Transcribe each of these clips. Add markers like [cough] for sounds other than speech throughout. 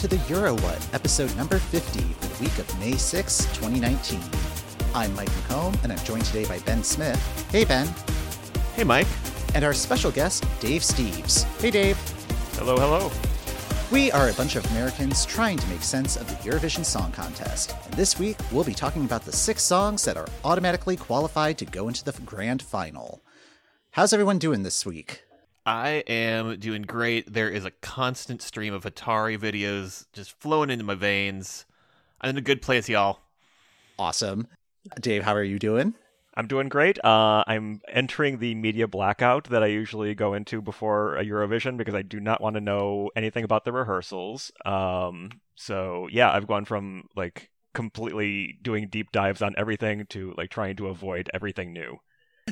Hello, and welcome to the Euro What, episode number 50 for the week of May 6, 2019. I'm Mike McComb, and I'm joined today by Ben Smith. Hey, Ben. Hey, Mike. And our special guest, Dave Steeves. Hey, Dave. Hello, hello. We are a bunch of Americans trying to make sense of the Eurovision Song Contest. And this week, we'll be talking about the six songs that are automatically qualified to go into the grand final. How's everyone doing this week? I am doing great. There is a constant stream of Hatari videos just flowing into my veins. I'm in a good place, y'all. Awesome. Dave, how are you doing? I'm doing great. Uh, I'm entering the media blackout that I usually go into before a Eurovision because I do not want to know anything about the rehearsals. Um, so yeah, I've gone from like completely doing deep dives on everything to like trying to avoid everything new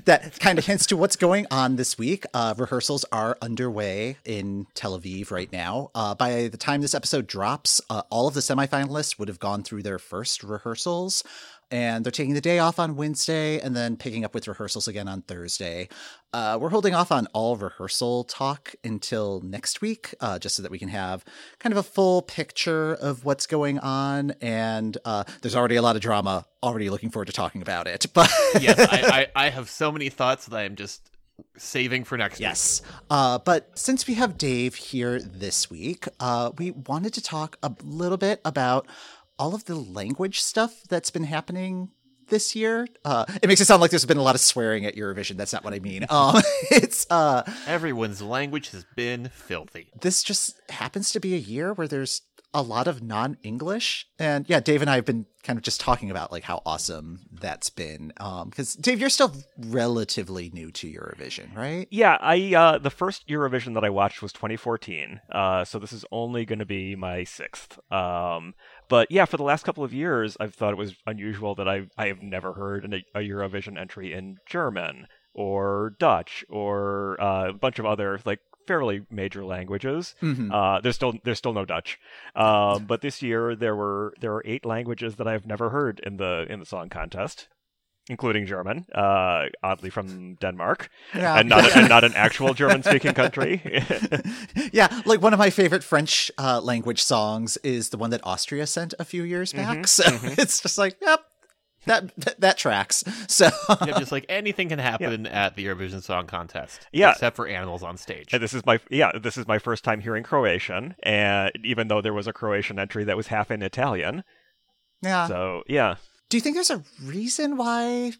that kind of hints to what's going on this week. Uh, rehearsals are underway in Tel Aviv right now. Uh, by the time this episode drops, uh, all of the semifinalists would have gone through their first rehearsals and they're taking the day off on Wednesday and then picking up with rehearsals again on Thursday. Uh, we're holding off on all rehearsal talk until next week, uh, just so that we can have kind of a full picture of what's going on. And uh, there's already a lot of drama. Already looking forward to talking about it. [laughs] But yes, I, I, I, have so many thoughts that I am just saving for next yes. week. Yes. Uh, but since we have Dave here this week, uh, we wanted to talk a little bit about all of the language stuff that's been happening this year. Uh, it makes it sound like there's been a lot of swearing at Eurovision. That's not what I mean. [laughs] Um, it's uh, everyone's language has been filthy. This just happens to be a year where there's a lot of non-English, and yeah, Dave and I have been kind of just talking about like how awesome that's been. Because um, Dave, you're still relatively new to Eurovision, right? Yeah, I uh, the first Eurovision that I watched was 2014, uh, so this is only going to be my sixth. Um, but yeah, for the last couple of years, I've thought it was unusual that I I have never heard an, a Eurovision entry in German or Dutch or uh, a bunch of other like fairly major languages. Mm-hmm. Uh, there's still there's still no Dutch, um, but this year there were there were eight languages that I've never heard in the in the song contest including German, uh, oddly from Denmark, yeah. and not and not an actual German-speaking [laughs] country. [laughs] yeah, like one of my favorite French uh, language songs is the one that Austria sent a few years back. Mm-hmm, [laughs] so mm-hmm. it's just like, yep. That, that, that tracks. So yeah, just like anything can happen yeah. at the Eurovision Song Contest. Yeah, except for animals on stage. And this is my yeah, this is my first time hearing Croatian, and even though there was a Croatian entry that was half in Italian. Yeah. So yeah. Do you think there's a reason why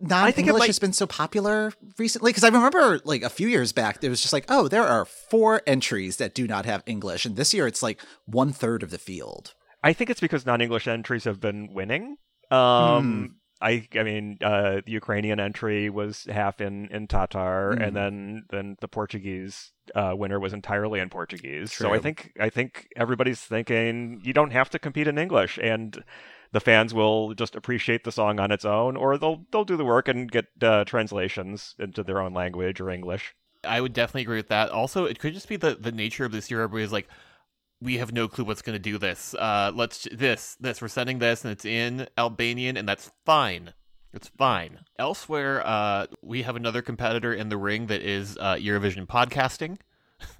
non-English might... has been so popular recently? Because I remember like a few years back, there was just like, oh, there are four entries that do not have English, and this year it's like one third of the field. I think it's because non-English entries have been winning. Um, mm. I I mean, uh, the Ukrainian entry was half in in Tatar, mm. and then then the Portuguese uh, winner was entirely in Portuguese. True. So I think I think everybody's thinking you don't have to compete in English, and the fans will just appreciate the song on its own, or they'll they'll do the work and get uh, translations into their own language or English. I would definitely agree with that. Also, it could just be the the nature of this year. Everybody's like, we have no clue what's going to do this. Uh, let's this this we're sending this, and it's in Albanian, and that's fine. It's fine. Elsewhere, uh, we have another competitor in the ring that is uh, Eurovision podcasting.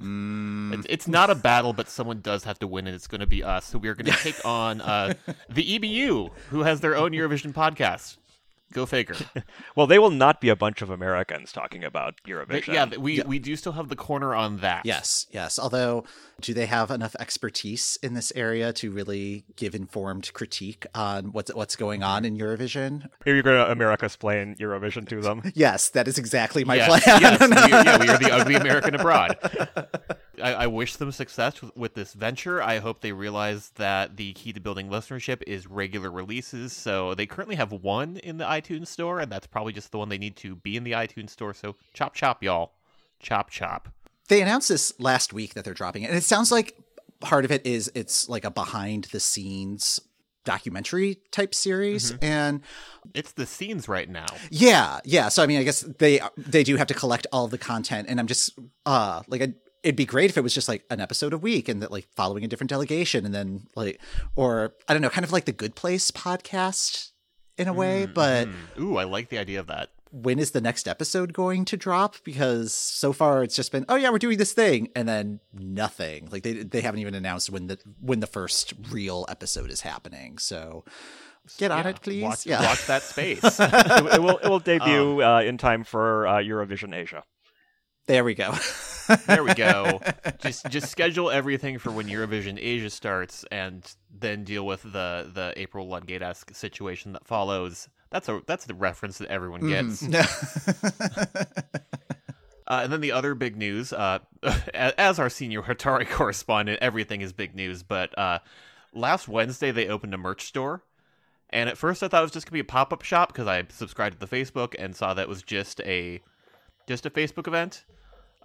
Mm. It's, it's, not a battle, but someone does have to win, and it's going to be us. So we are going [laughs] to take on uh, the EBU, who has their own Eurovision podcast. Go figure. [laughs] well, they will not be a bunch of Americans talking about Eurovision. yeah, we, yeah. we do still have the corner on that. Yes, yes. Although, do they have enough expertise in this area to really give informed critique on what's what's going on in Eurovision? Are you going to America's playing Eurovision to them? [laughs] yes, that is exactly my yes, plan. yes, we, yeah, we are the [laughs] ugly American abroad. I, I, wish them success with, with, this venture. I hope they realize that the key to building listenership is regular releases. So they currently have one in the iTunes store, and that's probably just the one they need to be in the iTunes store. So chop chop, y'all, chop chop. They announced this last week that they're dropping it, and it sounds like part of it is it's like a behind the scenes documentary type series mm-hmm. and it's the scenes right now yeah yeah so i mean i guess they they do have to collect all the content and i'm just uh like I, it'd be great if it was just like an episode a week and that like following a different delegation and then like or I don't know, kind of like the Good Place podcast in a way, mm, but ooh, I like the idea of that. when is the next episode going to drop? Because so far it's just been, oh yeah, we're doing this thing, and then nothing. Like they they haven't even announced when the when the first real episode is happening. So get on Yeah, it, please. Watch, yeah. watch that space. [laughs] it, it will it will debut uh, in time for uh, Eurovision Asia. There we go. [laughs] there we go. Just just schedule everything for when Eurovision Asia starts, and then deal with the the April Ludgate esque situation that follows. That's a that's the reference that everyone gets. [laughs] Uh, and then the other big news, uh, [laughs] as our senior Hatari correspondent, everything is big news. But uh, last Wednesday they opened a merch store, and at first I thought it was just gonna be a pop up shop because I subscribed to the Facebook and saw that it was just a just a Facebook event.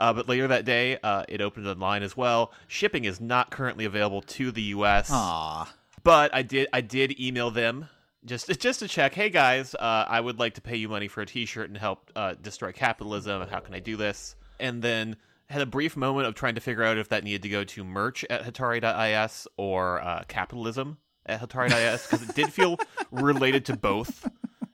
Uh, but later that day, uh, it opened online as well. Shipping is not currently available to the U.S. Aw. But I did I did email them just just to check. Hey guys, uh, I would like to pay you money for a T-shirt and help uh, destroy capitalism. How can I do this? And then had a brief moment of trying to figure out if that needed to go to merch at Hatari.is or uh, capitalism at Hatari.is because it did feel [laughs] related to both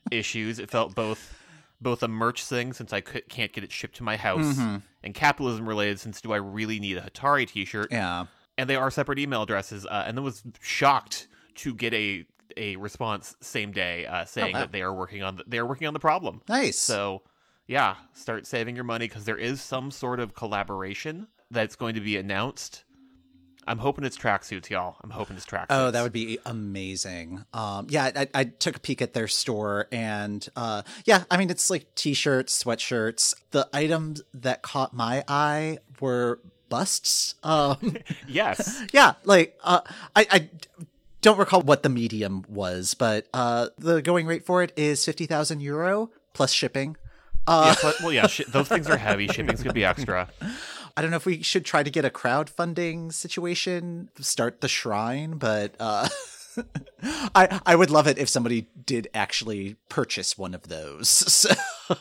issues. It felt both both a merch thing since I c- can't get it shipped to my house, and capitalism related since do I really need a Hatari T-shirt? Yeah. and they are separate email addresses. Uh, and then was shocked to get a a response same day uh, saying wow. that they are working on the, they are working on the problem. Nice. So yeah, start saving your money because there is some sort of collaboration that's going to be announced. I'm hoping it's tracksuits, y'all. I'm hoping it's tracksuits. Oh, that would be amazing. Um, yeah, I, I took a peek at their store, and uh, yeah, I mean, it's like t-shirts, sweatshirts. The items that caught my eye were busts. Um, [laughs] yes. [laughs] yeah, like uh, I, I don't recall what the medium was, but uh, the going rate for it is fifty thousand euro plus shipping. Uh, yeah, but, well, yeah, sh- those things are heavy. Shipping's gonna be extra. [laughs] I don't know if we should try to get a crowdfunding situation, start the shrine, but uh, [laughs] I I would love it if somebody did actually purchase one of those. [laughs] So,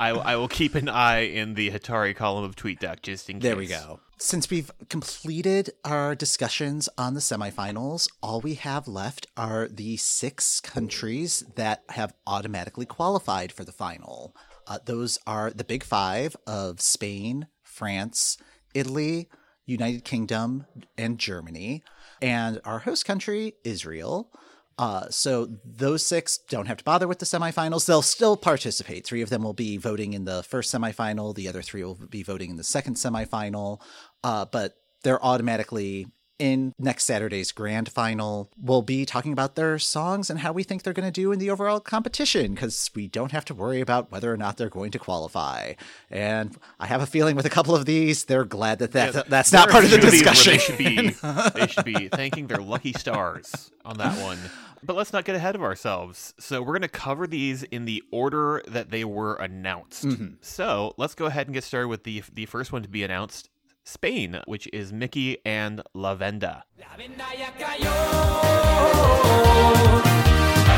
I, I will keep an eye in the Hatari column of TweetDeck just in case. there we go. Since we've completed our discussions on the semifinals, all we have left are the six countries that have automatically qualified for the final. Uh, those are the big five of Spain, France, Italy, United Kingdom, and Germany, and our host country, Israel. Uh, so those six don't have to bother with the semifinals. They'll still participate. Three of them will be voting in the first semifinal. The other three will be voting in the second semifinal. Uh, but they're automatically in next Saturday's grand final. We'll be talking about their songs and how we think they're going to do in the overall competition because we don't have to worry about whether or not they're going to qualify. And I have a feeling with a couple of these, they're glad that, that Yeah, that's not part of the discussion. They should be [laughs] they should be thanking their lucky stars on that one. But let's not get ahead of ourselves. So we're going to cover these in the order that they were announced. Mm-hmm. So let's go ahead and get started with the the first one to be announced. Spain, which is Miki and La Venda. La venda ya cayó,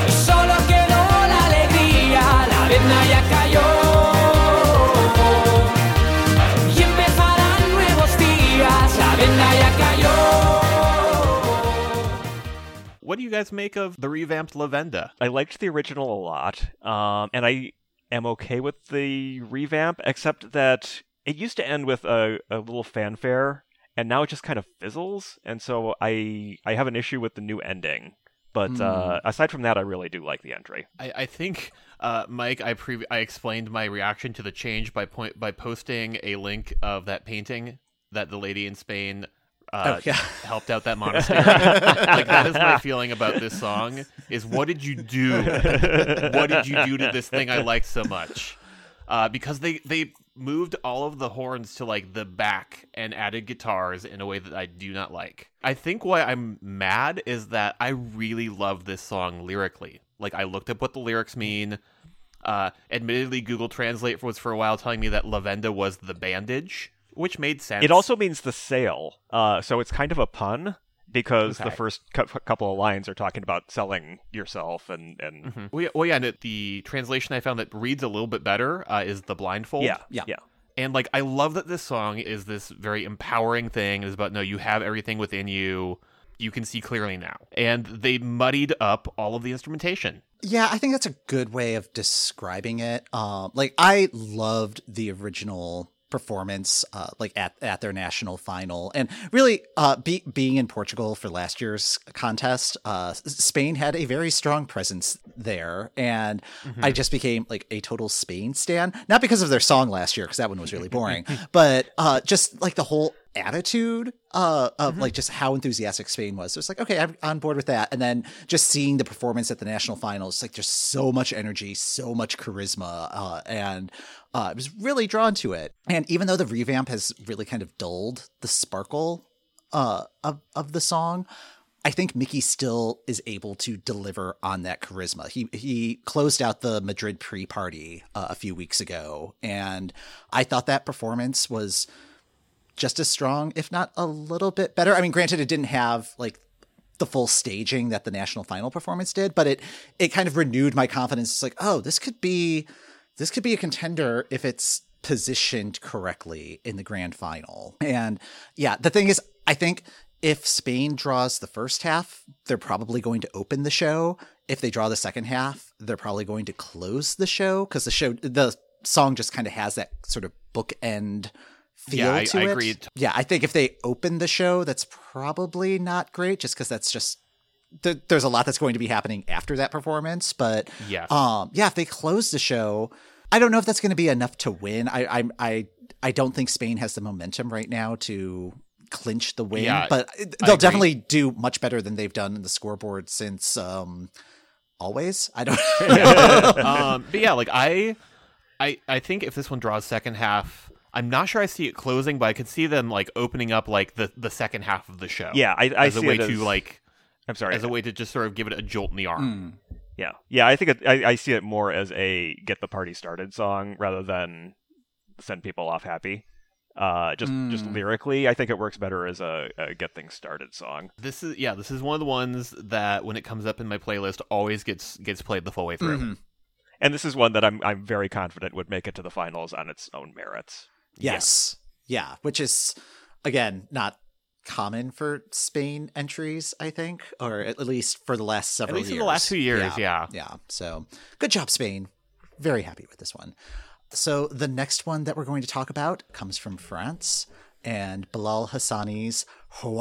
solo quedó la alegría. La venda ya cayó y empezarán nuevos días. La venda ya cayó. What do you guys make of the revamped La Venda? I liked the original a lot, um, and I am okay with the revamp, except that it used to end with a, a little fanfare, and now it just kind of fizzles, and so I I have an issue with the new ending. But uh, aside from that, I really do like the entry. I, I think, uh, Mike, I pre- I explained my reaction to the change by point by posting a link of that painting that the lady in Spain uh, Oh, yeah. helped out that monastery. [laughs] like that is my feeling about this song. Is what did you do? what did you do to this thing I like so much? Uh, because they they moved all of the horns to like the back and added guitars in a way that I do not like. I think why I'm mad is that I really love this song lyrically. Like I looked up what the lyrics mean. Uh, admittedly, Google Translate was for a while telling me that la venda was the bandage, which made sense. It also means the sail, uh, so it's kind of a pun because the first cou- couple of lines are talking about selling yourself and and Mhm. Well, yeah, well, yeah. and The translation I found that reads a little bit better uh, is the blindfold. yeah, Yeah. yeah. And like I love that this song is this very empowering thing. It's about no, you have everything within you. you can see clearly now. And they muddied up all of the instrumentation. Yeah, I think that's a good way of describing it. Um, like I loved the original performance, uh, like at at their national final, and really, uh, be, being in Portugal for last year's contest, uh, Spain had a very strong presence there, and I just became like a total Spain stan. Not because of their song last year, because that one was really boring, but uh, just like the whole attitude uh, of like just how enthusiastic Spain was. So it's like, okay, I'm on board with that. And then just seeing the performance at the national finals, like there's so much energy, so much charisma, uh, and uh, I was really drawn to it. And even though the revamp has really kind of dulled the sparkle uh, of of the song. I think Miki still is able to deliver on that charisma. He he closed out the Madrid pre-party uh, a few weeks ago, and I thought that performance was just as strong, if not a little bit better. I mean, granted, it didn't have like the full staging that the national final performance did, but it it kind of renewed my confidence. It's like, oh, this could be this could be a contender if it's positioned correctly in the grand final. And yeah, the thing is, I think if Spain draws the first half, they're probably going to open the show. If they draw the second half, they're probably going to close the show because the show the song just kind of has that sort of bookend feel Yeah, I- to I it. agree. Yeah, I think if they open the show, that's probably not great, just because that's just th- there's a lot that's going to be happening after that performance. But Yes. um, yeah, if they close the show, I don't know if that's going to be enough to win. I I I I don't think Spain has the momentum right now to clinch the win, Yeah, but they'll definitely do much better than they've done in the scoreboard since um always. I don't. [laughs] [laughs] um, but yeah, like I, I, I think if this one draws second half, I'm not sure I see it closing, but I could see them like opening up like the the second half of the show. Yeah, I, I as a way it as, to like I'm sorry. as a way to just sort of give it a jolt in the arm. Yeah, yeah. I think it, I, I see it more as a get the party started song rather than send people off happy. Uh, just just lyrically, I think it works better as a, a get things started song. This is yeah, this is one of the ones that when it comes up in my playlist always gets gets played the full way through. Mhm. And this is one that I'm I'm very confident would make it to the finals on its own merits. Yes. Yeah, which is again not common for Spain entries, I think, or at least for the last several years. the last few years, yeah. Yeah. So, good job Spain. Very happy with this one. So, the next one that we're going to talk about comes from France and Bilal Hassani's Roi.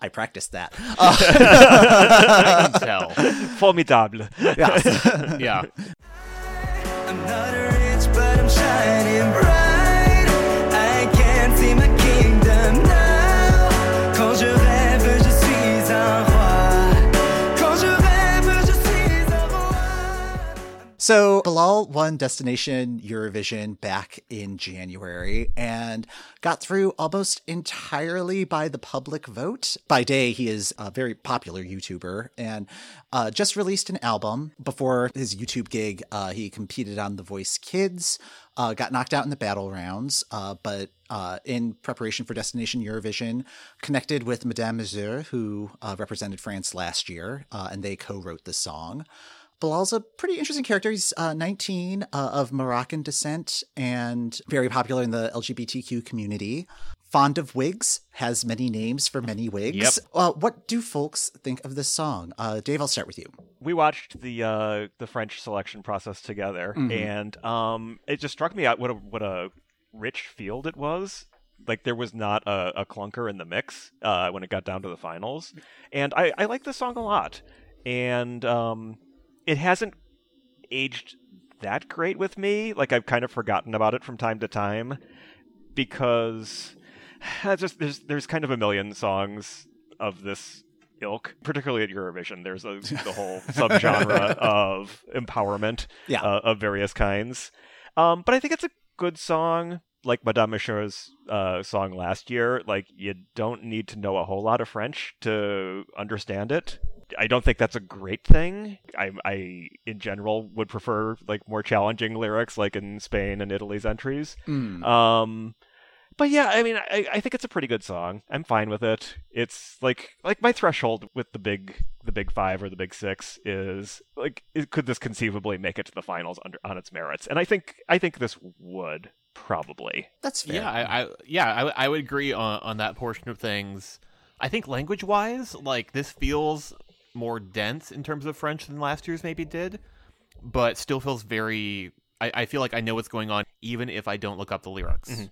I practiced that. Uh, [laughs] I can tell. [laughs] Formidable. yeah. [laughs] Yeah. Shining bright. So Bilal won Destination Eurovision back in January and got through almost entirely by the public vote. By day, he is a very popular YouTuber and uh, just released an album. Before his YouTube gig, uh, he competed on The Voice Kids, uh, got knocked out in the battle rounds, uh, but uh, in preparation for Destination Eurovision, connected with Madame Monsieur, who uh, represented France last year, and they co-wrote the song. Bilal's a pretty interesting character. He's uh, 19, uh, of Moroccan descent, and very popular in the LGBTQ community. Fond of wigs, has many names for many wigs. Yep. Uh, what do folks think of this song? Uh, Dave, I'll start with you. we watched the uh, the French selection process together, and um, it just struck me out what a what a rich field it was. Like there was not a, a clunker in the mix uh, when it got down to the finals, and I, I like the song a lot. And um, it hasn't aged that great with me. Like I've kind of forgotten about it from time to time because [sighs] just there's there's kind of a million songs of this ilk, particularly at Eurovision. There's a, the whole [laughs] subgenre of empowerment Yeah. uh, of various kinds. Um, but I think it's a good song, like Madame Monsieur's uh, song last year. Like you don't need to know a whole lot of French to understand it. I don't think that's a great thing. I, I, in general, would prefer like more challenging lyrics, like in Spain and Italy's entries. Um, but yeah, I mean, I, I think it's a pretty good song. I'm fine with it. It's like like my threshold with the big the big five or the big six is like it, could this conceivably make it to the finals under on its merits? And I think I think this would probably. That's fair. Yeah, I, I yeah, I, I would agree on, on that portion of things. I think language wise, like this feels more dense in terms of French than last year's maybe did, but still feels very. I, I feel like I know what's going on even if I don't look up the lyrics.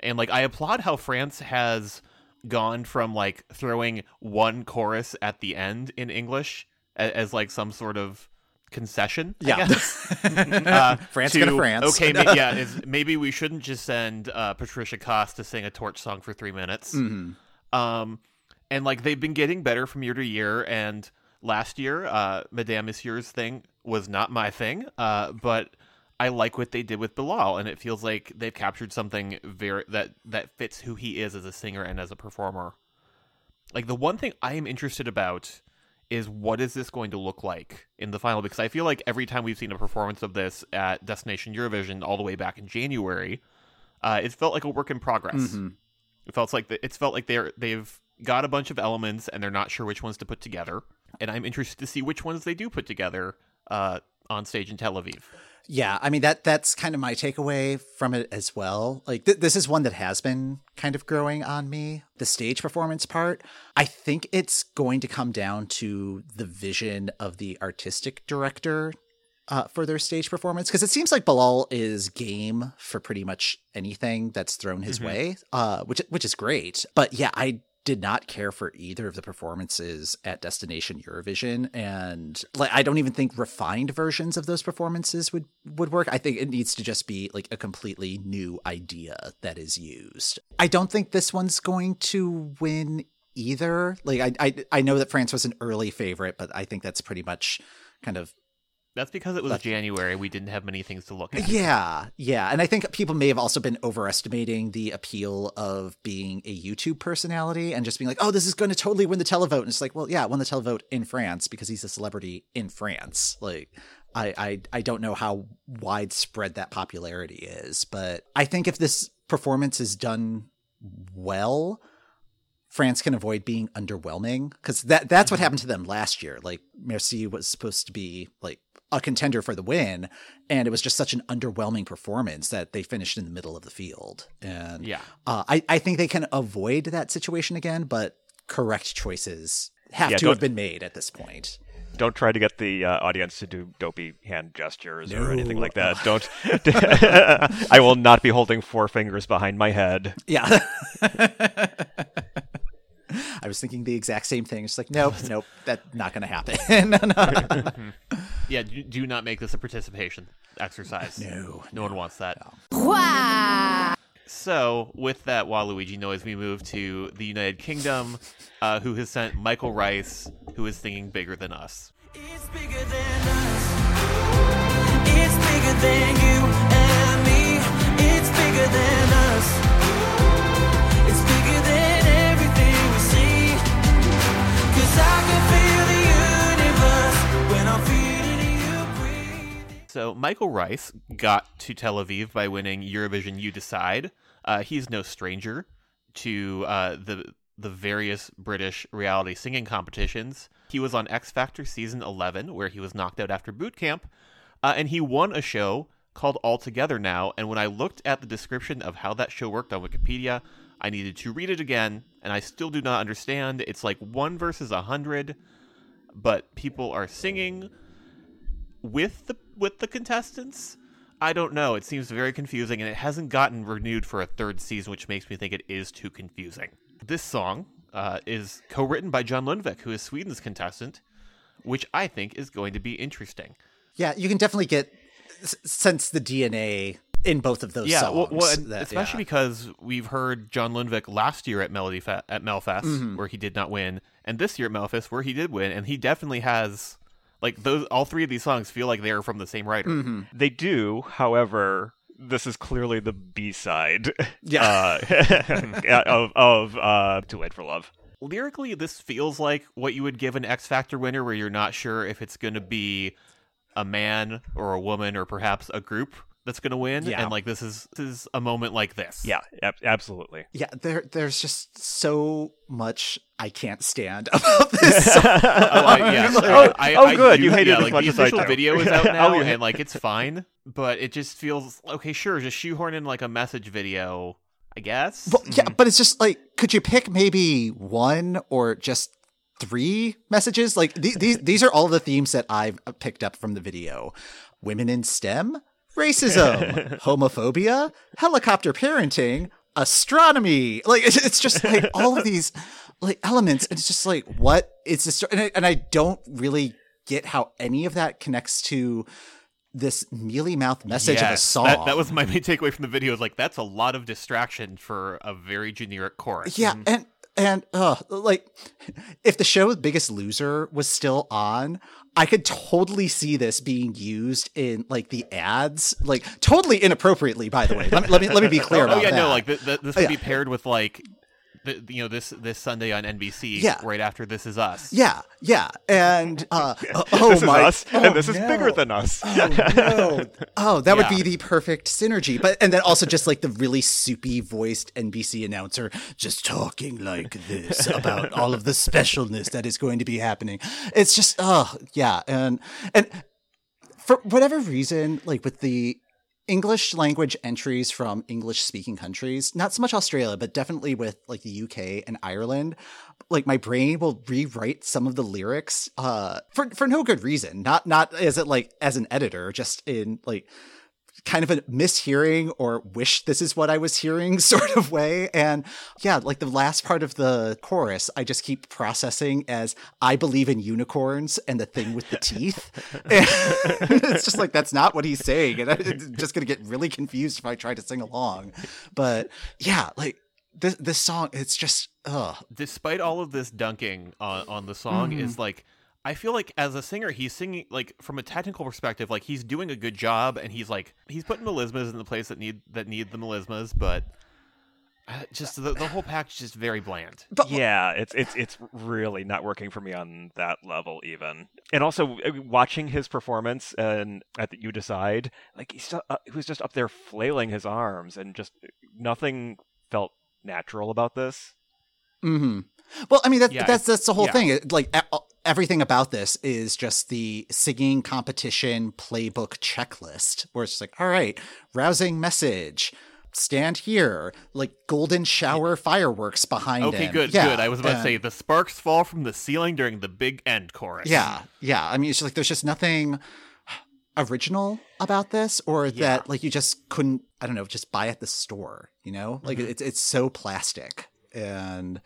And like I applaud how France has gone from like throwing one chorus at the end in English as, as like some sort of concession. Yeah. [laughs] uh, [laughs] France to, gonna France. Okay, [laughs] ma- yeah, is maybe we shouldn't just send uh, Patricia Kaas to sing a torch song for three minutes. Mm-hmm. Um, and like they've been getting better from year to year. And last year, uh, Madame Monsieur's thing was not my thing, uh, but I like what they did with Bilal, and it feels like they've captured something very that that fits who he is as a singer and as a performer. Like the one thing I am interested about is what is this going to look like in the final? Because I feel like every time we've seen a performance of this at Destination Eurovision, all the way back in January, uh, it felt like a work in progress. It felt like the, it's felt like they're they've got a bunch of elements and they're not sure which ones to put together. And I'm interested to see which ones they do put together uh, on stage in Tel Aviv. Yeah, I mean that that's kind of my takeaway from it as well. Like th- this is one that has been kind of growing on me. The stage performance part, I think it's going to come down to the vision of the artistic director uh, for their stage performance because it seems like Bilal is game for pretty much anything that's thrown his way, uh, which which is great. But yeah, I did not care for either of the performances at Destination Eurovision, and like I don't even think refined versions of those performances would would work. I think it needs to just be like a completely new idea that is used. I don't think this one's going to win either. Like I I, I know that France was an early favorite, but I think that's pretty much kind of That's because it was January. We didn't have many things to look at. yeah, yeah. And I think people may have also been overestimating the appeal of being a YouTube personality and just being like, oh, this is going to totally win the televote. And it's like, well, yeah, won the televote in France because he's a celebrity in France. Like, I, I, I don't know how widespread that popularity is, but I think if this performance is done well, France can avoid being underwhelming because that that's what mm-hmm. happened to them last year. Like Merci was supposed to be like a contender for the win, and it was just such an underwhelming performance that they finished in the middle of the field. And Yeah. uh, I I think they can avoid that situation again, but correct choices have Yeah, to have been made at this point. Don't try to get the uh, audience to do dopey hand gestures or anything like that. [laughs] Don't. [laughs] I will not be holding four fingers behind my head. Yeah. [laughs] I was thinking the exact same thing. It's like, nope, nope, that's not going to happen. Yeah, do, do not make this a participation exercise. No, no one wants that. So, with that Waluigi noise, we move to the United Kingdom, uh, who has sent Michael Rice, who is singing "Bigger Than Us." It's bigger than us. It's bigger than you and me. It's bigger than us. So, Michael Rice got to Tel Aviv by winning Eurovision You Decide. Uh, he's no stranger to uh, the the various British reality singing competitions. He was on X Factor season 11, where he was knocked out after boot camp, uh, and he won a show called All Together Now. And when I looked at the description of how that show worked on Wikipedia, I needed to read it again, and I still do not understand. It's like one versus a hundred, but people are singing with the with the contestants i don't know it seems very confusing and it hasn't gotten renewed for a third season which makes me think it is too confusing this song uh, is co-written by john lundvik who is sweden's contestant which i think is going to be interesting Yeah, you can definitely get sense the DNA in both of those yeah songs. well, well, that- especially yeah. because we've heard john lundvik last year at melody Fe- at melfest Mm-hmm. where he did not win and this year at melfest where he did win and he definitely has like those all three of these songs feel like they are from the same writer Mm-hmm. They do, however, this is clearly the B side. Yeah. uh, [laughs] of of uh, Too Late for Love. lyrically this feels like what you would give an X Factor winner where you're not sure if it's going to be a man or a woman or perhaps a group that's going to win Yeah. and like this is this is a moment like this. Yeah, ab- absolutely. yeah, there there's just so much I can't stand [laughs] about this. song. [laughs] Oh, I, yeah. [laughs] Oh, I, oh, I good. do- You hate it yeah, as like, much the as I official do. video is out oh, now, Oh, yeah. and like it's fine, but it just feels okay. Sure, just shoehorn in like a message video. I guess. Well, yeah, but it's just like, could you pick maybe one or just three messages? Like these, these, these are all the themes that I've uh, picked up from the video: women in STEM, racism, [laughs] homophobia, helicopter parenting, astronomy. Like it's, it's just like all of these like elements, and it's just like, what is this? And I, and I don't really get how any of that connects to this mealy mouth message of a song. That, that was my main takeaway from the video. Is like that's a lot of distraction for a very generic chorus. Yeah, mm-hmm. and and uh like if the show Biggest Loser was still on, I could totally see this being used in like the ads, like totally inappropriately. By the way, let me let me, let me be [laughs] clear about it. Oh, about yeah, that. no, like th- th- this Oh, yeah. be paired with like, the, you know, this this Sunday on NBC. Yeah. right after This Is Us. yeah, yeah, and uh, [laughs] uh, oh this my, is us, oh, and this is bigger than us. Oh no! [laughs] Oh, that would be the perfect synergy. But and then also just like the really soupy voiced NBC announcer just talking like this about [laughs] all of the specialness that is going to be happening. It's just oh yeah, and and for whatever reason, like with the English language entries from English speaking countries, not so much Australia, but definitely with like the UK and Ireland, like my brain will rewrite some of the lyrics uh for for no good reason. Not not as it like as an editor, just in like kind of a mishearing or wish this is what I was hearing [laughs] sort of way. And yeah, like the last part of the chorus, I just keep processing as I believe in unicorns and the thing with the [laughs] teeth. And [laughs] it's just like, that's not what he's saying. And I'm just going to get really confused if I try to sing along. But yeah, like this, this song, it's just, ugh. despite all of this dunking on, on the song Mm-hmm. is like i feel like as a singer he's singing like from a technical perspective like he's doing a good job and he's like he's putting melismas in the place that need that need the melismas but uh, just the, the whole package is just very bland But yeah, it's it's it's really not working for me on that level even. And also uh, watching his performance and at the You Decide, like he's uh, he was just up there flailing his arms and just nothing felt natural about this. hmm Well, I mean, that, Yeah, that's that's the whole yeah. thing. Like everything about this is just the singing competition playbook checklist, where it's like, all right, rousing message, stand here, like golden shower fireworks behind okay him. good Yeah, good i was about to say the sparks fall from the ceiling during the big end chorus Yeah, yeah. I mean, it's just like there's just nothing original about this, or that like you just couldn't. I don't know, just buy at the store. You know, like Mm-hmm. it's it's so plastic and.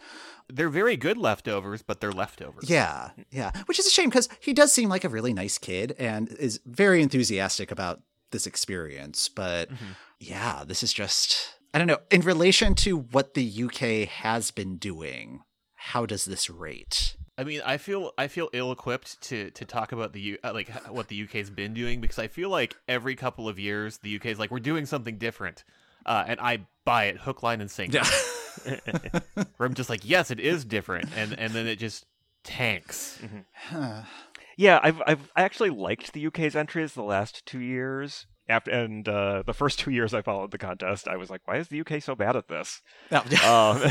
They're very good leftovers but they're leftovers Yeah, yeah. Which is a shame because he does seem like a really nice kid and is very enthusiastic about this experience. But yeah, this is just, I don't know. In relation to what the UK has been doing, how does this rate? I mean, I feel I feel ill-equipped to to talk about the U, uh, like what the UK's been doing because I feel like every couple of years the UK's like we're doing something different, uh, and I buy it hook, line, and sinker. [laughs] [laughs] Where I'm just like, yes, it is different, and and then it just tanks. Yeah, I've I've I actually liked the UK's entries the last two years. After and uh, the first two years I followed the contest, I was like, "Why is the UK so bad at this?" No. [laughs] Um, [laughs]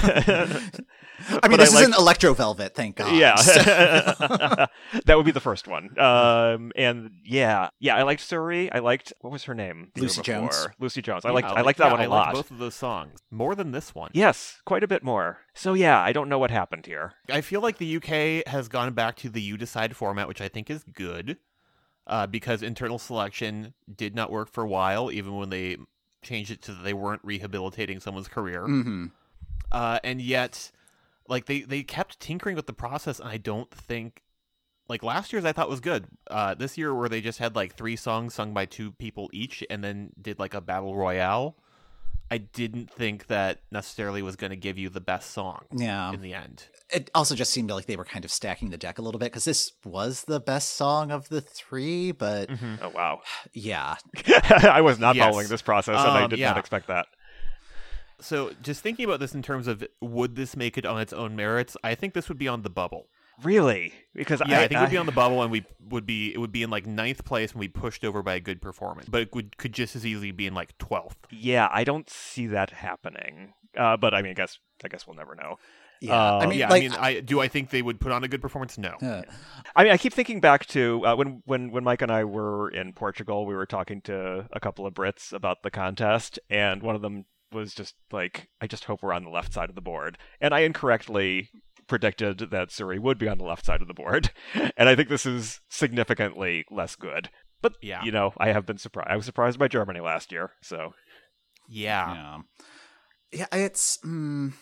I mean, but I this isn't Electro Velvet, thank God. yeah, So- [laughs] that would be the first one. Um, and yeah, yeah, I liked SuRie. I liked what was her name? Lucy Jones. Lucy Jones. I Yeah, liked I like- liked that yeah, one a I lot. liked both of those songs more than this one. Yes, quite a bit more. So yeah, I don't know what happened here. I feel like the UK has gone back to the you decide format, which I think is good, uh, because internal selection did not work for a while, even when they changed it to that they weren't rehabilitating someone's career. Mhm. Uh, and yet, like they they kept tinkering with the process, and I don't think. Like last year's, I thought was good. Uh, this year, where they just had like three songs sung by two people each, and then did like a battle royale, I didn't think that necessarily was going to give you the best song Yeah. in the end. It also just seemed like they were kind of stacking the deck a little bit because this was the best song of the three, but Oh wow, [sighs] yeah. [laughs] I was not Yes. following this process, and I Um, did yeah. not expect that. So, just thinking about this in terms of would this make it on its own merits, I think this would be on the bubble. Really? Because Yeah, I, I, think we'd be on the bubble, and we would be it would be in like ninth place, and we pushed over by a good performance. But it would could just as easily be in like twelfth. Yeah, I don't see that happening. Uh, but I mean, I guess I guess we'll never know. Yeah. I Uh, mean, yeah, like, I mean, I do I think they would put on a good performance? No. uh, I mean, I keep thinking back to uh, when when when Mike and I were in Portugal. We were talking to a couple of Brits about the contest, and one of them was just like, I just hope we're on the left side of the board. And I incorrectly predicted that SuRie would be on the left side of the board. [laughs] And I think this is significantly less good. But Yeah. you know, I have been surprised. I was surprised by Germany last year, so Yeah. Yeah. Yeah, it's mm,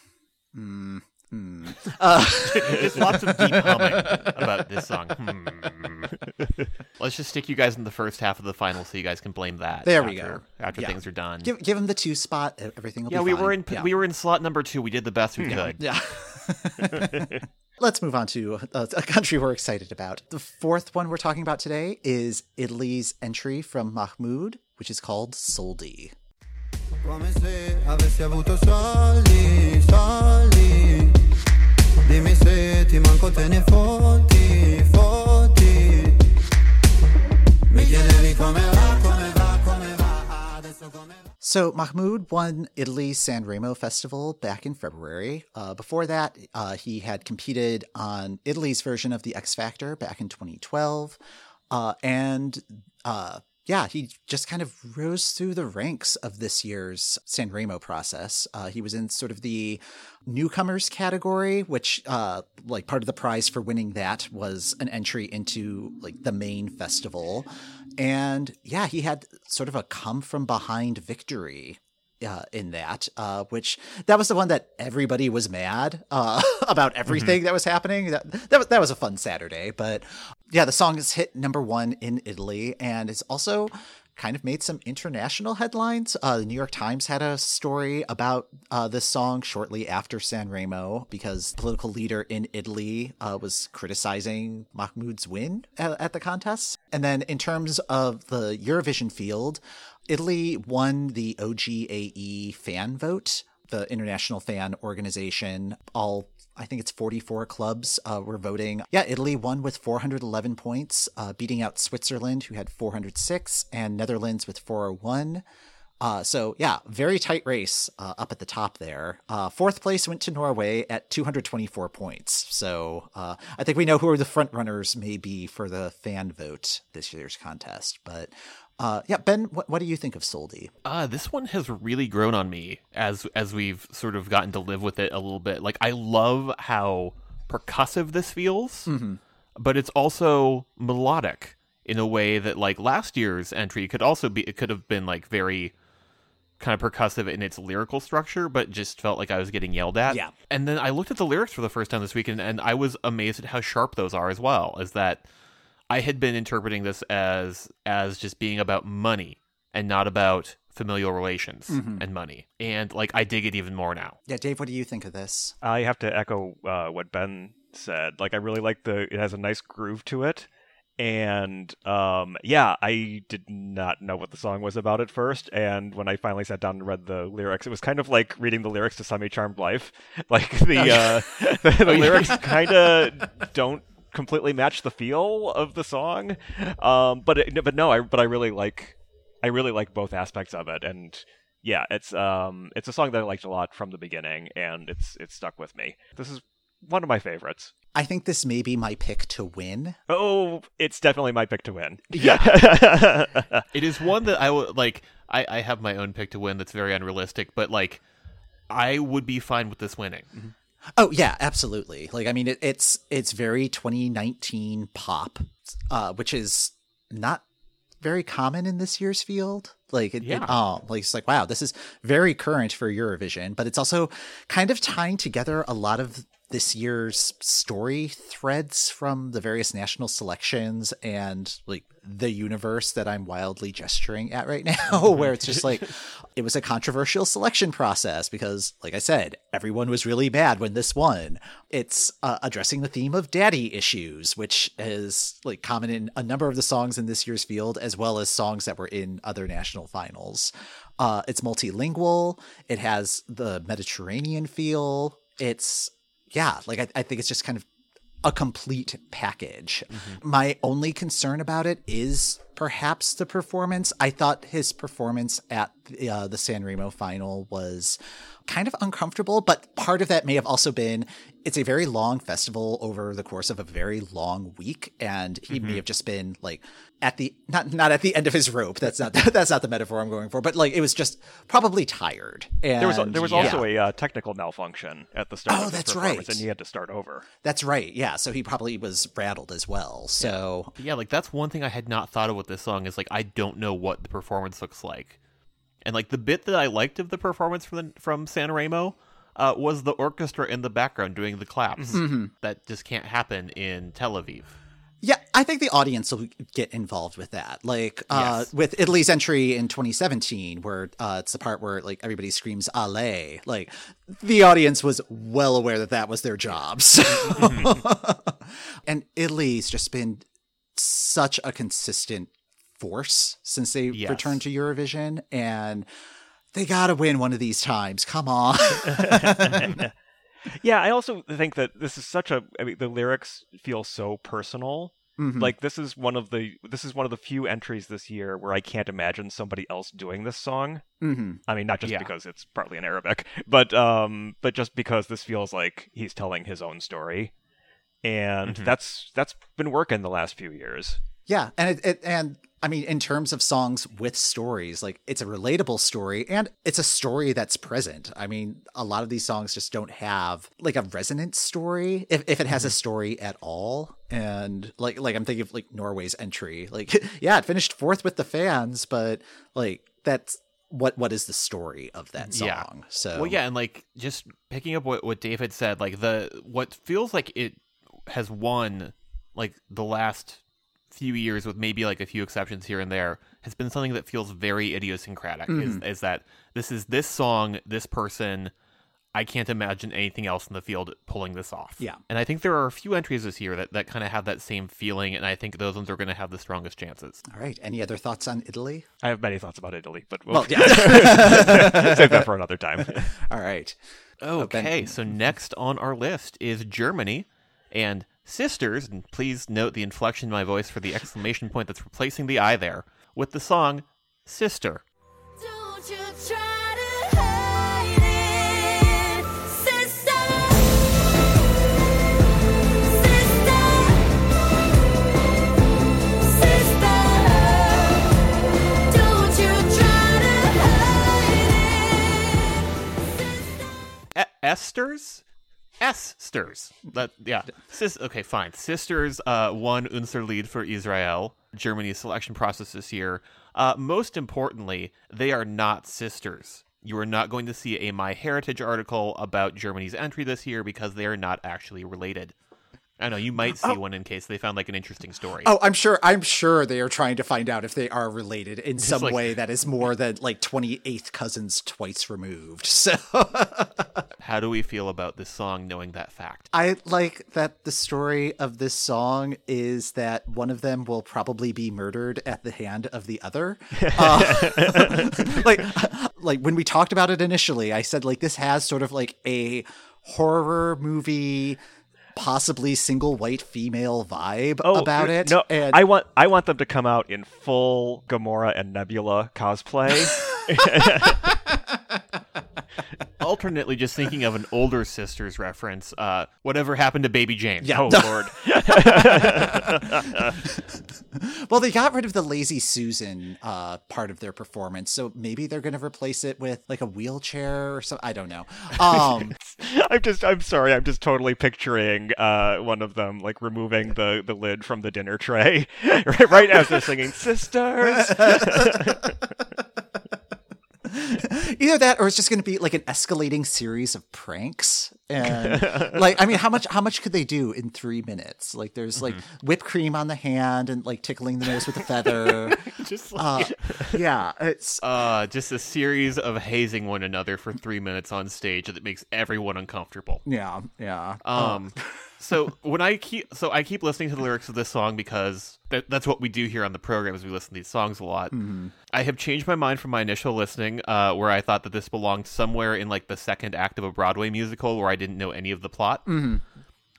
mm, mm. Uh, [laughs] There's lots of deep humming about this song. Hmm. [laughs] Let's just stick you guys in the first half of the final so you guys can blame that. There we go. After Yeah. things are done. give give him the two spot. Everything will yeah, be we fine. were in Yeah. we were in slot number two. We did the best we could. Yeah. [laughs] [laughs] Let's move on to a, a country we're excited about. The fourth one we're talking about today is Italy's entry from Mahmood, which is called Soldi. Come se avessi avuto soldi, soldi Dimmi se ti manco te ne fotti, fotti Mi chiedevi come va, come va, come va Adesso come va So Mahmood won Italy's San Remo Festival back in February. Uh, before that, uh, he had competed on Italy's version of the X Factor back in 2012, uh, and uh, yeah, he just kind of rose through the ranks of this year's San Remo process. Uh, he was in sort of the newcomers category, which, uh, like, part of the prize for winning that was an entry into like the main festival. And yeah, he had sort of a come from behind victory uh, in that, uh, which that was the one that everybody was mad uh, [laughs] about everything that was happening. That, that was that was a fun Saturday, but yeah, the song has hit number one in Italy, and it's also kind of made some international headlines. Uh, the New York Times had a story about uh, this song shortly after San Remo because political leader in Italy uh, was criticizing Mahmood's win at, at the contest. And then in terms of the Eurovision field, Italy won the OGAE fan vote, the international fan organization. All, I think it's 44 clubs uh, were voting. Yeah, Italy won with 411 points, uh, beating out Switzerland, who had 406, and Netherlands with 401. Uh, so yeah, very tight race uh, up at the top there. Uh, fourth place went to Norway at 224 points. So uh, I think we know who are the front runners may be for the fan vote this year's contest. But uh, yeah, Ben, what, what do you think of Soldi? Uh, this one has really grown on me as as we've sort of gotten to live with it a little bit. Like I love how percussive this feels, but it's also melodic in a way that like last year's entry could also be it could have been like very kind of percussive in its lyrical structure, but just felt like I was getting yelled at. Yeah. And then I looked at the lyrics for the first time this weekend, and I was amazed at how sharp those are as well. Is that I had been interpreting this as as just being about money and not about familial relations and money. And like I dig it even more now. Yeah, Dave, what do you think of this? I have to echo uh, what Ben said. Like, I really like the. It has a nice groove to it, and um, yeah, I did not know what the song was about at first. And when I finally sat down and read the lyrics, it was kind of like reading the lyrics to "Semi Charmed Life." [laughs] Like the [laughs] uh, [laughs] the, the lyrics kind of don't completely match the feel of the song. Um, but it, but no, I but I really like I really like both aspects of it, and yeah, it's um it's a song that I liked a lot from the beginning, and it's it's stuck with me. This is one of my favorites. I think this may be my pick to win. Oh, it's definitely my pick to win. Yeah. [laughs] It is one that I would like. I, I have my own pick to win that's very unrealistic, but like I would be fine with this winning. Oh yeah, absolutely. Like I mean, it, it's it's very 2019 pop, uh, which is not very common in this year's field. Like it, Yeah. it, oh, like it's like wow, this is very current for Eurovision, but it's also kind of tying together a lot of this year's story threads from the various national selections and like the universe that I'm wildly gesturing at right [laughs] now, where it's just like it was a controversial selection process because, like I said, everyone was really mad when this won. It's uh, addressing the theme of daddy issues, which is like common in a number of the songs in this year's field, as well as songs that were in other national finals. Uh, it's multilingual. It has the Mediterranean feel. It's yeah, like I, I think it's just kind of a complete package. My only concern about it is perhaps the performance. I thought his performance at uh, the San Remo final was kind of uncomfortable, but part of that may have also been it's a very long festival over the course of a very long week, and he may have just been like at the not not at the end of his rope. That's not [laughs] that's not the metaphor I'm going for, but like it was just probably tired. And There was there was yeah. also a uh, technical malfunction at the start Oh, of that's right. and he had to start over. That's right. Yeah. So he probably was rattled as well. So But yeah, like that's one thing I had not thought of with this song is like I don't know what the performance looks like, and like the bit that I liked of the performance from the, from San Remo uh, was the orchestra in the background doing the claps. That just can't happen in Tel Aviv. yeah, I think the audience will get involved with that. Like uh, Yes. with Italy's entry in 2017, where uh, it's the part where like everybody screams "Ale." Like the audience was well aware that that was their job. [laughs] So. and Italy's just been such a consistent force since they Yes. returned to Eurovision, and they got to win one of these times. Come on. [laughs] Yeah, I also think that this is such a. I mean, the lyrics feel so personal. Mhm. Like this is one of the this is one of the few entries this year where I can't imagine somebody else doing this song. hmm I mean, not just Yeah. because it's partly in Arabic, but um, but just because this feels like he's telling his own story, and Mhm. that's that's been working the last few years. Yeah, and it, it and I mean, in terms of songs with stories, like it's a relatable story and it's a story that's present. I mean, a lot of these songs just don't have like a resonant story if, if it has a mm-hmm. story at all. And like like I'm thinking of like Norway's entry. Like, [laughs] yeah, it finished fourth with the fans, but like that's what what is the story of that song? Yeah. So Well, yeah, and like just picking up what what David said, like the what feels like it has won like the last few years, with maybe like a few exceptions here and there, has been something that feels very idiosyncratic. Is mm-hmm. is that this is this song, this person. I can't imagine anything else in the field pulling this off. Yeah. And I think there are a few entries this year that, that kind of have that same feeling, and I think those ones are going to have the strongest chances. All right. Any other thoughts on Italy? I have many thoughts about Italy, but we'll Well, [laughs] yeah. [laughs] save that for another time. All right. Okay, oh, so next on our list is Germany and Sisters, and please note the inflection in my voice for the exclamation point that's replacing the I there, with the song Sister. Don't you try to hide it, sister. Sister. Sister. Don't you try to hide it. Esters? Esters. That yeah. Sis- okay, fine. Sisters uh, won Unser Lied für Israel, Germany's selection process this year. Uh, most importantly, they are not sisters. You are not going to see a My Heritage article about Germany's entry this year because they are not actually related. I know you might see one in case they found like an interesting story. Oh, I'm sure. I'm sure they are trying to find out if they are related in some like- way that is more than like 28th cousins twice removed. [laughs] So How do we feel about this song knowing that fact? I like that the story of this song is that one of them will probably be murdered at the hand of the other. [laughs] Uh, [laughs] like, like when we talked about it initially, I said like this has sort of like a horror movie. Possibly single white female vibe about uh, it. No, and I want I want them to come out in full Gamora and Nebula cosplay. [laughs] [laughs] Alternately, just thinking of an older sisters reference. Uh, whatever happened to Baby Jane? Yeah. oh lord. [laughs] Well, they got rid of the lazy Susan uh, part of their performance, so maybe they're going to replace it with like a wheelchair or something. I don't know. Um, [laughs] I'm just I'm sorry, I'm just totally picturing uh, one of them like removing the, the lid from the dinner tray [laughs] right, right as they're singing Sisters. [laughs] either that, or it's just going to be like an escalating series of pranks. And [laughs] like, I mean, how much how much could they do in three minutes? Like, there's like whipped cream on the hand and like tickling the nose with a feather. [laughs] just like, uh, yeah, it's uh, just a series of hazing one another for three minutes on stage that makes everyone uncomfortable. yeah, yeah. Um, so when I keep so I keep listening to the lyrics of this song because that, that's what we do here on the program is we listen to these songs a lot. I have changed my mind from my initial listening, uh, where I thought that this belonged somewhere in like the second act of a Broadway musical where I didn't know any of the plot.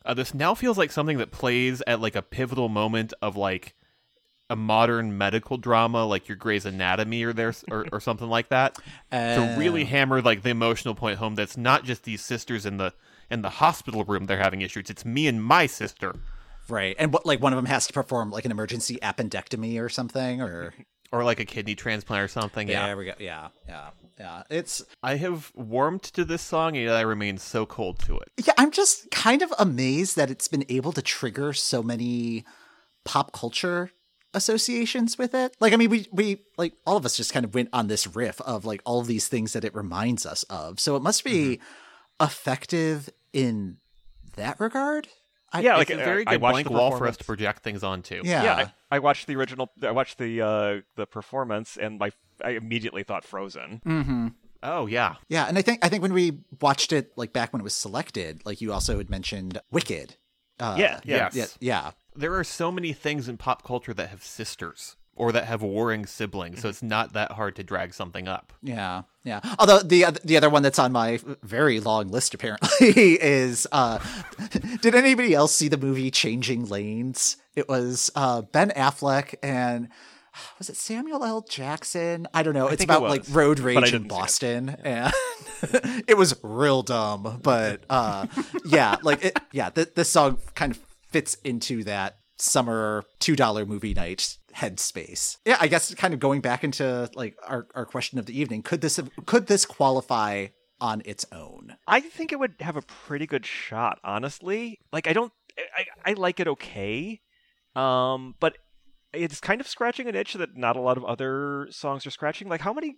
Uh, this now feels like something that plays at like a pivotal moment of like a modern medical drama like your Grey's Anatomy or there or, or something like that to [laughs] really hammer like the emotional point home that's not just these sisters in the in the hospital room they're having issues it's me and my sister Right. And what like one of them has to perform like an emergency appendectomy or something or or like a kidney transplant or something yeah There we go. Yeah. Yeah. Yeah. It's I have warmed to this song and yet I remain so cold to it yeah, I'm just kind of amazed that it's been able to trigger so many pop culture associations with it. Like I mean we we like all of us just kind of went on this riff of like all of these things that it reminds us of. So it must be mm-hmm. effective in that regard. I, Yeah, like, a very I good watched blank the wall for us to project things onto yeah. yeah, I, I watched the original. I watched the uh, the performance, and my I immediately thought Frozen. Mm-hmm. oh yeah Yeah, and I think I think when we watched it like back when it was selected, like you also had mentioned Wicked. Uh, Yeah, yeah. Yes. yeah, yeah. there are so many things in pop culture that have sisters or that have warring siblings so it's not that hard to drag something up Yeah, yeah. Although the the other one that's on my very long list apparently [laughs] is uh did anybody else see the movie Changing Lanes? It was uh Ben Affleck and [sighs] was it Samuel L. Jackson? I don't know. it's think it about like road rage in. Boston and [laughs] it was real dumb, but uh yeah, like it yeah, th- this song kind of fits into that summer $2 movie night headspace. Yeah, I guess kind of going back into like our, our question of the evening, could this could this qualify on its own? I think it would have a pretty good shot, honestly. Like I don't, I, I like it okay, um, but it's kind of scratching an itch that not a lot of other songs are scratching. Like how many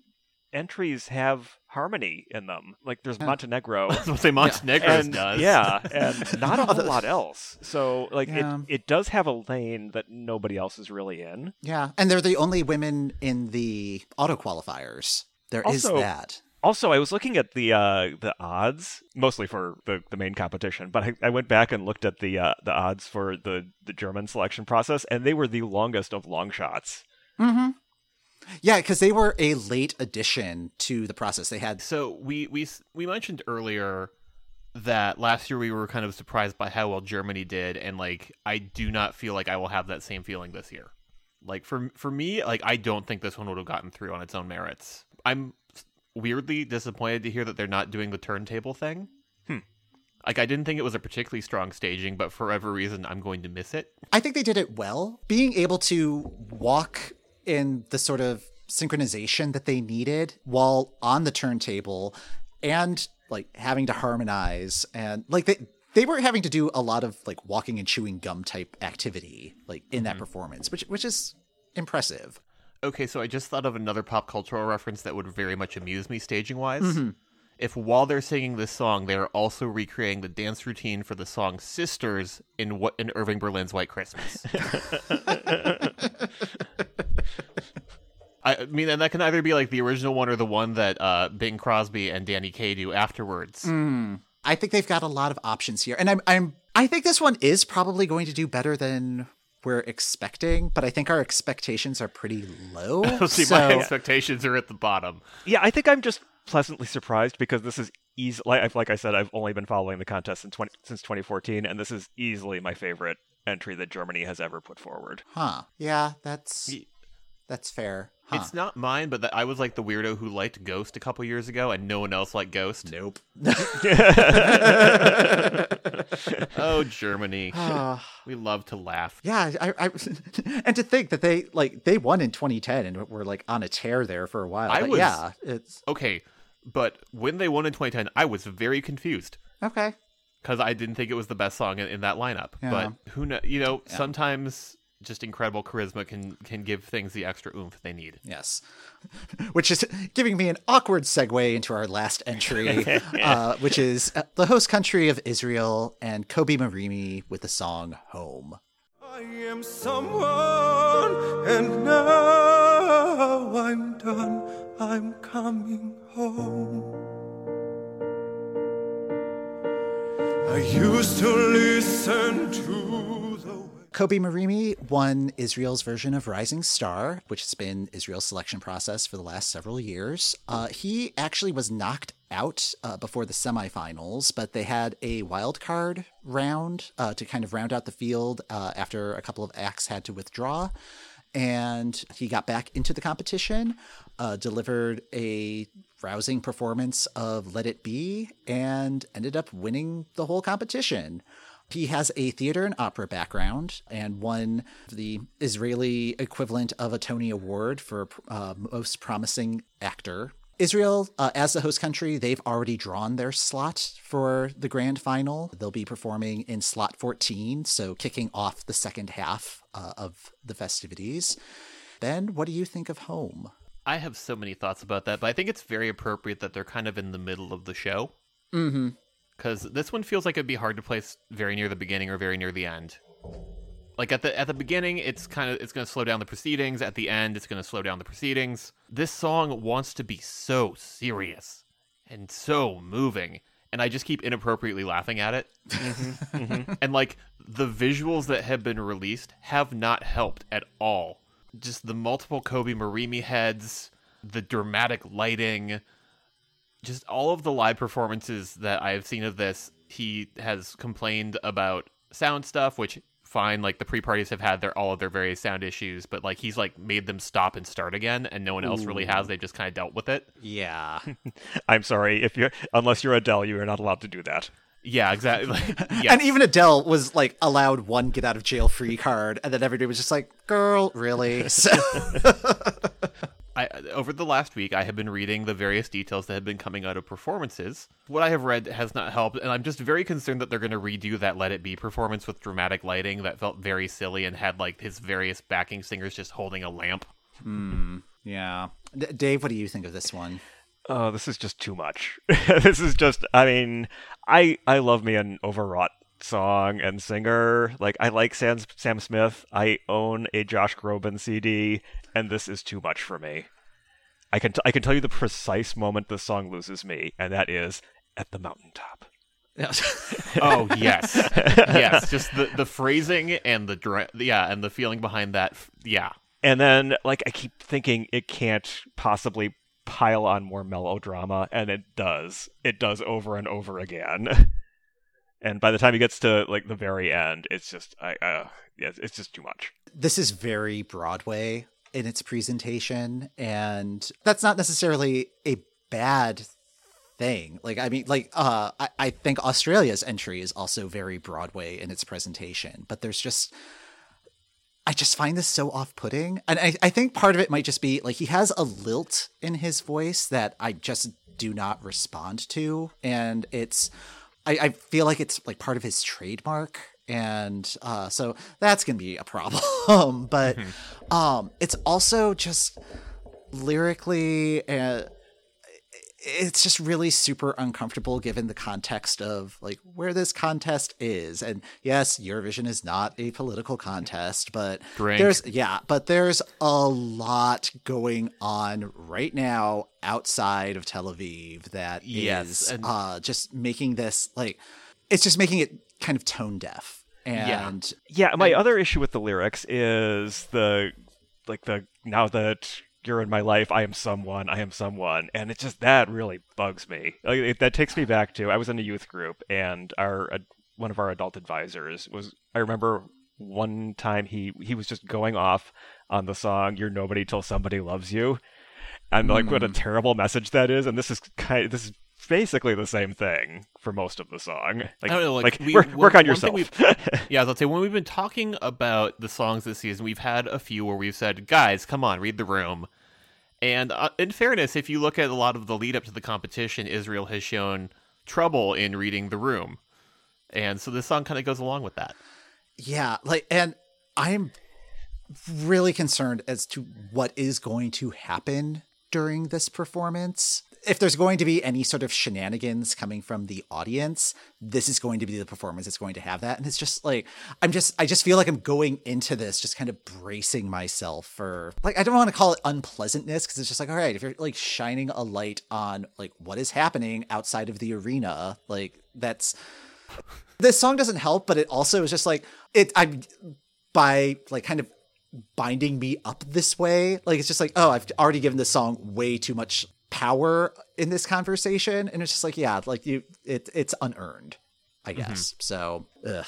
entries have harmony in them? Like there's Montenegro. [laughs] that's what say montenegro's and does yeah, and [laughs] not a whole lot else. So like Yeah. it, it does have a lane that nobody else is really in. Yeah, and they're the only women in the auto qualifiers. There is Also- that. Also, I was looking at the uh, the odds, mostly for the, the main competition, but I, I went back and looked at the uh, the odds for the, the German selection process, and they were the longest of long shots. Yeah, because they were a late addition to the process. They had So we we we mentioned earlier that last year we were kind of surprised by how well Germany did, and like I do not feel like I will have that same feeling this year. Like for for me, like I don't think this one would have gotten through on its own merits. I'm weirdly disappointed to hear that they're not doing the turntable thing. Hmm. Like I didn't think it was a particularly strong staging, but for whatever reason, I'm going to miss it. I think they did it well. Being able to walk in the sort of synchronization that they needed while on the turntable and like having to harmonize and like they they were having to do a lot of like walking and chewing gum type activity like in that mm-hmm. performance, which which is impressive. Okay, so I just thought of another pop cultural reference that would very much amuse me staging wise. Mm-hmm. If while they're singing this song, they are also recreating the dance routine for the song "Sisters" in what in Irving Berlin's "White Christmas." [laughs] [laughs] I mean, and that can either be like the original one or the one that uh, Bing Crosby and Danny Kaye do afterwards. I think they've got a lot of options here. And I'm I'm I think this one is probably going to do better than we're expecting, but I think our expectations are pretty low. [laughs] See, so, my expectations are at the bottom. Yeah, I think I'm just pleasantly surprised because this is easy. Like, like I said, I've only been following the contest in 20, since 2014, and this is easily my favorite entry that Germany has ever put forward. Huh. Yeah, that's Ye- that's fair. Huh. It's not mine, but that I was like the weirdo who liked Ghost a couple years ago, and no one else liked Ghost. Nope. [laughs] Oh, Germany. [sighs] Ah. we love to laugh. Yeah, I, I [laughs] and to think that they like they won in 2010 and were like on a tear there for a while. I But was- yeah, it's Okay, but when they won in 2010, I was very confused okay. because I didn't think it was the best song in, in that lineup. Yeah. But who know? You know, sometimes just incredible charisma can can give things the extra oomph they need. Yes. [laughs] Which is giving me an awkward segue into our last entry, [laughs] uh, which is uh, the host country of Israel and Kobi Marimi with the song Home. I am someone, and now I'm done. I'm coming home. I used to listen to Kobi Marimi won Israel's version of Rising Star, which has been Israel's selection process for the last several years. Uh, he actually was knocked out uh, before the semifinals, but they had a wild card round uh, to kind of round out the field uh, after a couple of acts had to withdraw. and he got back into the competition, uh, delivered a rousing performance of Let It Be, and ended up winning the whole competition. He has a theater and opera background and won the Israeli equivalent of a Tony Award for uh, Most Promising Actor. Israel, uh, as the host country, they've already drawn their slot for the grand final. They'll be performing in slot 14, so kicking off the second half uh, of the festivities. Ben, what do you think of home? I have so many thoughts about that, but I think it's very appropriate that they're kind of in the middle of the show. Mm-hmm. Because this one feels like it'd be hard to place very near the beginning or very near the end. Like at the at the beginning, it's kind of it's going to slow down the proceedings. At the end, it's going to slow down the proceedings. This song wants to be so serious and so moving, and I just keep inappropriately laughing at it. [laughs] Mm-hmm, mm-hmm. and like the visuals that have been released have not helped at all. Just the multiple Kobi Marimi heads, the dramatic lighting, just all of the live performances that I have seen of this, he has complained about sound stuff, which fine, like the pre-parties have had their all of their various sound issues, but like he's like made them stop and start again, and no one else really has. They've just kind of dealt with it. Yeah. [laughs] [laughs] I'm sorry if you're unless you're Adele, you are not allowed to do that. Yeah, exactly. Like, [laughs] yes. And even Adele was like allowed one get out of jail free card, and then everybody was just like, "Girl, really?" So, I, over the last week, I have been reading the various details that have been coming out of performances. What I have read has not helped, and I'm just very concerned that they're going to redo that "Let It Be" performance with dramatic lighting that felt very silly and had like his various backing singers just holding a lamp. Hmm, yeah. D- Dave, what do you think of this one? Oh, this is just too much. [laughs] this is just I mean, I I love me an overwrought song and singer. Like I like Sam Sam Smith. I own a Josh Groban CD and this is too much for me. I can t- I can tell you the precise moment the song loses me and that is at the mountaintop. [laughs] Oh yes, yes. Just the the phrasing and the dra- yeah, and the feeling behind that. Yeah, And then like I keep thinking it can't possibly pile on more melodrama and it does. It does over and over again. [laughs] and by the time he gets to like the very end, it's just I uh yeah, it's just too much. this is very Broadway in its presentation, and that's not necessarily a bad thing. Like, I mean, like, uh, I, I think Australia's entry is also very Broadway in its presentation, but there's just. I just find this so off putting. And I, I think part of it might just be like he has a lilt in his voice that I just do not respond to. And it's, I, I feel like it's like part of his trademark. And uh, so that's going to be a problem. [laughs] but um, it's also just lyrically, uh, it's just really super uncomfortable given the context of like where this contest is. And yes, Eurovision is not a political contest, but Drink. there's yeah, but there's a lot going on right now outside of Tel Aviv that is Yes, and- uh, just making this like it's just making it kind of tone deaf. And Yeah, my other issue with the lyrics is the like the now that you're in my life, I am someone, I am someone, and it's just that really bugs me. Like it, that takes me back to I was in a youth group, and our uh, one of our adult advisors was. I remember one time he he was just going off on the song "You're Nobody Till Somebody Loves You," and like what a terrible message that is. And this is kind Of, this is basically the same thing for most of the song. Like, I don't know, like, like we- work, one- work on one thing yourself. [laughs] yeah. I'll say when we've been talking about the songs this season, we've had a few where we've said, "Guys, come on, read the room." And uh, in fairness, if you look at a lot of the lead up to the competition, Israel has shown trouble in reading the room, and so this song kind of goes along with that. Yeah, like, and I'm really concerned as to what is going to happen during this performance. If there's going to be any sort of shenanigans coming from the audience, this is going to be the performance that's going to have that. And it's just like, I'm just, I just feel like I'm going into this just kind of bracing myself for, like, I don't want to call it unpleasantness because it's just like, all right, if you're like shining a light on like what is happening outside of the arena, like, that's, this song doesn't help, but it also is just like it. I'm by like kind of binding me up this way. Like it's just like, oh, I've already given this song way too much power in this conversation, and it's just like, yeah, like you, it, it's unearned, I guess. So, ugh.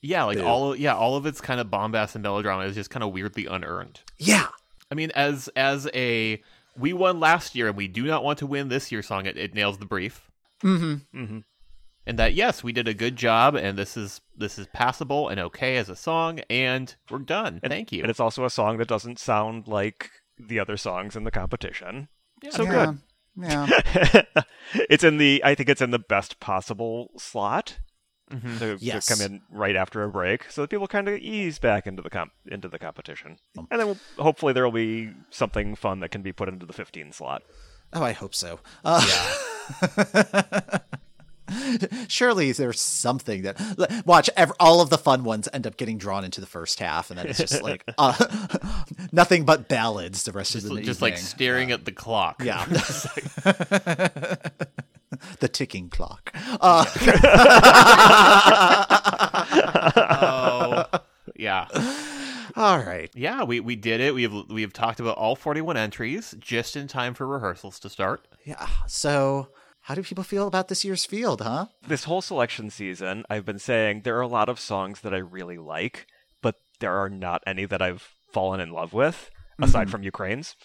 Yeah, like Boo. all yeah, all of its kind of bombast and melodrama is just kind of weirdly unearned. Yeah. I mean, as as a we won last year and we do not want to win this year song, it, it nails the brief. Mm-hmm. Mm-hmm. And that yes, we did a good job and this is this is passable and okay as a song and we're done. And, Thank you. And it's also a song that doesn't sound like the other songs in the competition. Yeah, so yeah. good. Yeah. [laughs] it's in the I think it's in the best possible slot Mhm. to, Yes. to come in right after a break, so that people kind of ease back into the comp- into the competition, Um, and then we'll, hopefully there will be something fun that can be put into the 15 slot. Oh, I hope so. Uh, [laughs] [laughs] [laughs] Surely there's something that watch ev- all of the fun ones end up getting drawn into the first half, and then it's just like [laughs] uh, [laughs] nothing but ballads the rest just, of the league. just like evening. staring at the clock. Yeah. the ticking clock. Uh, oh, yeah. all right. Yeah, we, we did it. We've we've talked about all 41 entries just in time for rehearsals to start. Yeah. So, how do people feel about this year's field, huh? This whole selection season, I've been saying there are a lot of songs that I really like, but there are not any that I've fallen in love with, aside from Ukraine's.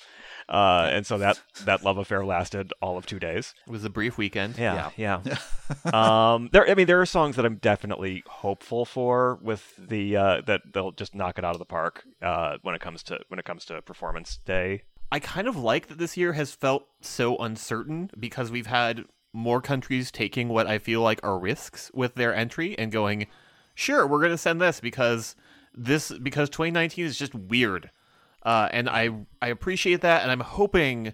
Uh, and so that that love affair lasted all of two days. It was a brief weekend. Yeah, yeah. [laughs] um, there, I mean, there are songs that I'm definitely hopeful for with the uh, that they'll just knock it out of the park uh, when it comes to when it comes to performance day. I kind of like that this year has felt so uncertain because we've had more countries taking what I feel like are risks with their entry and going, sure, we're going to send this because this because 2019 is just weird. Uh, and I I appreciate that, and I'm hoping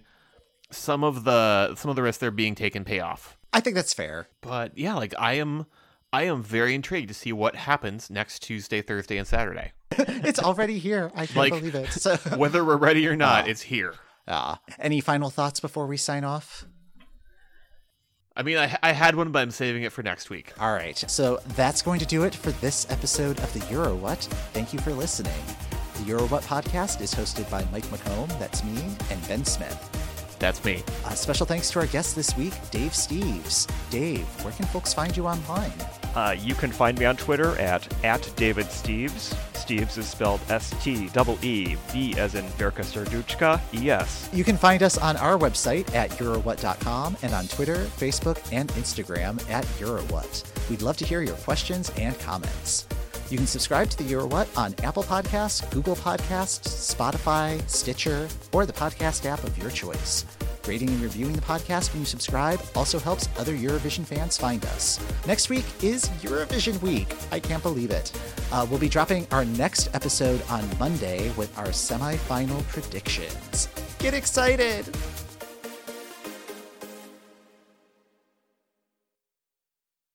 some of the some of the risks they're being taken pay off. I think that's fair. But yeah, like I am I am very intrigued to see what happens next Tuesday, Thursday, and Saturday. [laughs] It's already here. I can't Like- believe it. [laughs] So, [laughs] Whether we're ready or not, it's here. uh, any final thoughts before we sign off? I mean, I, I had one, but I'm saving it for next week. All right. So that's going to do it for this episode of the Euro What. Thank you for listening. The Euro What podcast is hosted by Mike McComb, that's me, and Ben Smith. That's me. Uh, special thanks to our guest this week, Dave Steeves. Dave, where can folks find you online? Uh, you can find me on Twitter at at David Steeves. Steeves is spelled S T E E V as in Verka Serduchka E S. You can find us on our website at Eurowhat.com and on Twitter, Facebook, and Instagram at Eurowhat. We'd love to hear your questions and comments. You can subscribe to the Eurowhat on Apple Podcasts, Google Podcasts, Spotify, Stitcher, or the podcast app of your choice. Rating and reviewing the podcast when you subscribe also helps other Eurovision fans find us. Next week is Eurovision week. I can't believe it. Uh, we'll be dropping our next episode on Monday with our semifinal predictions. Get excited!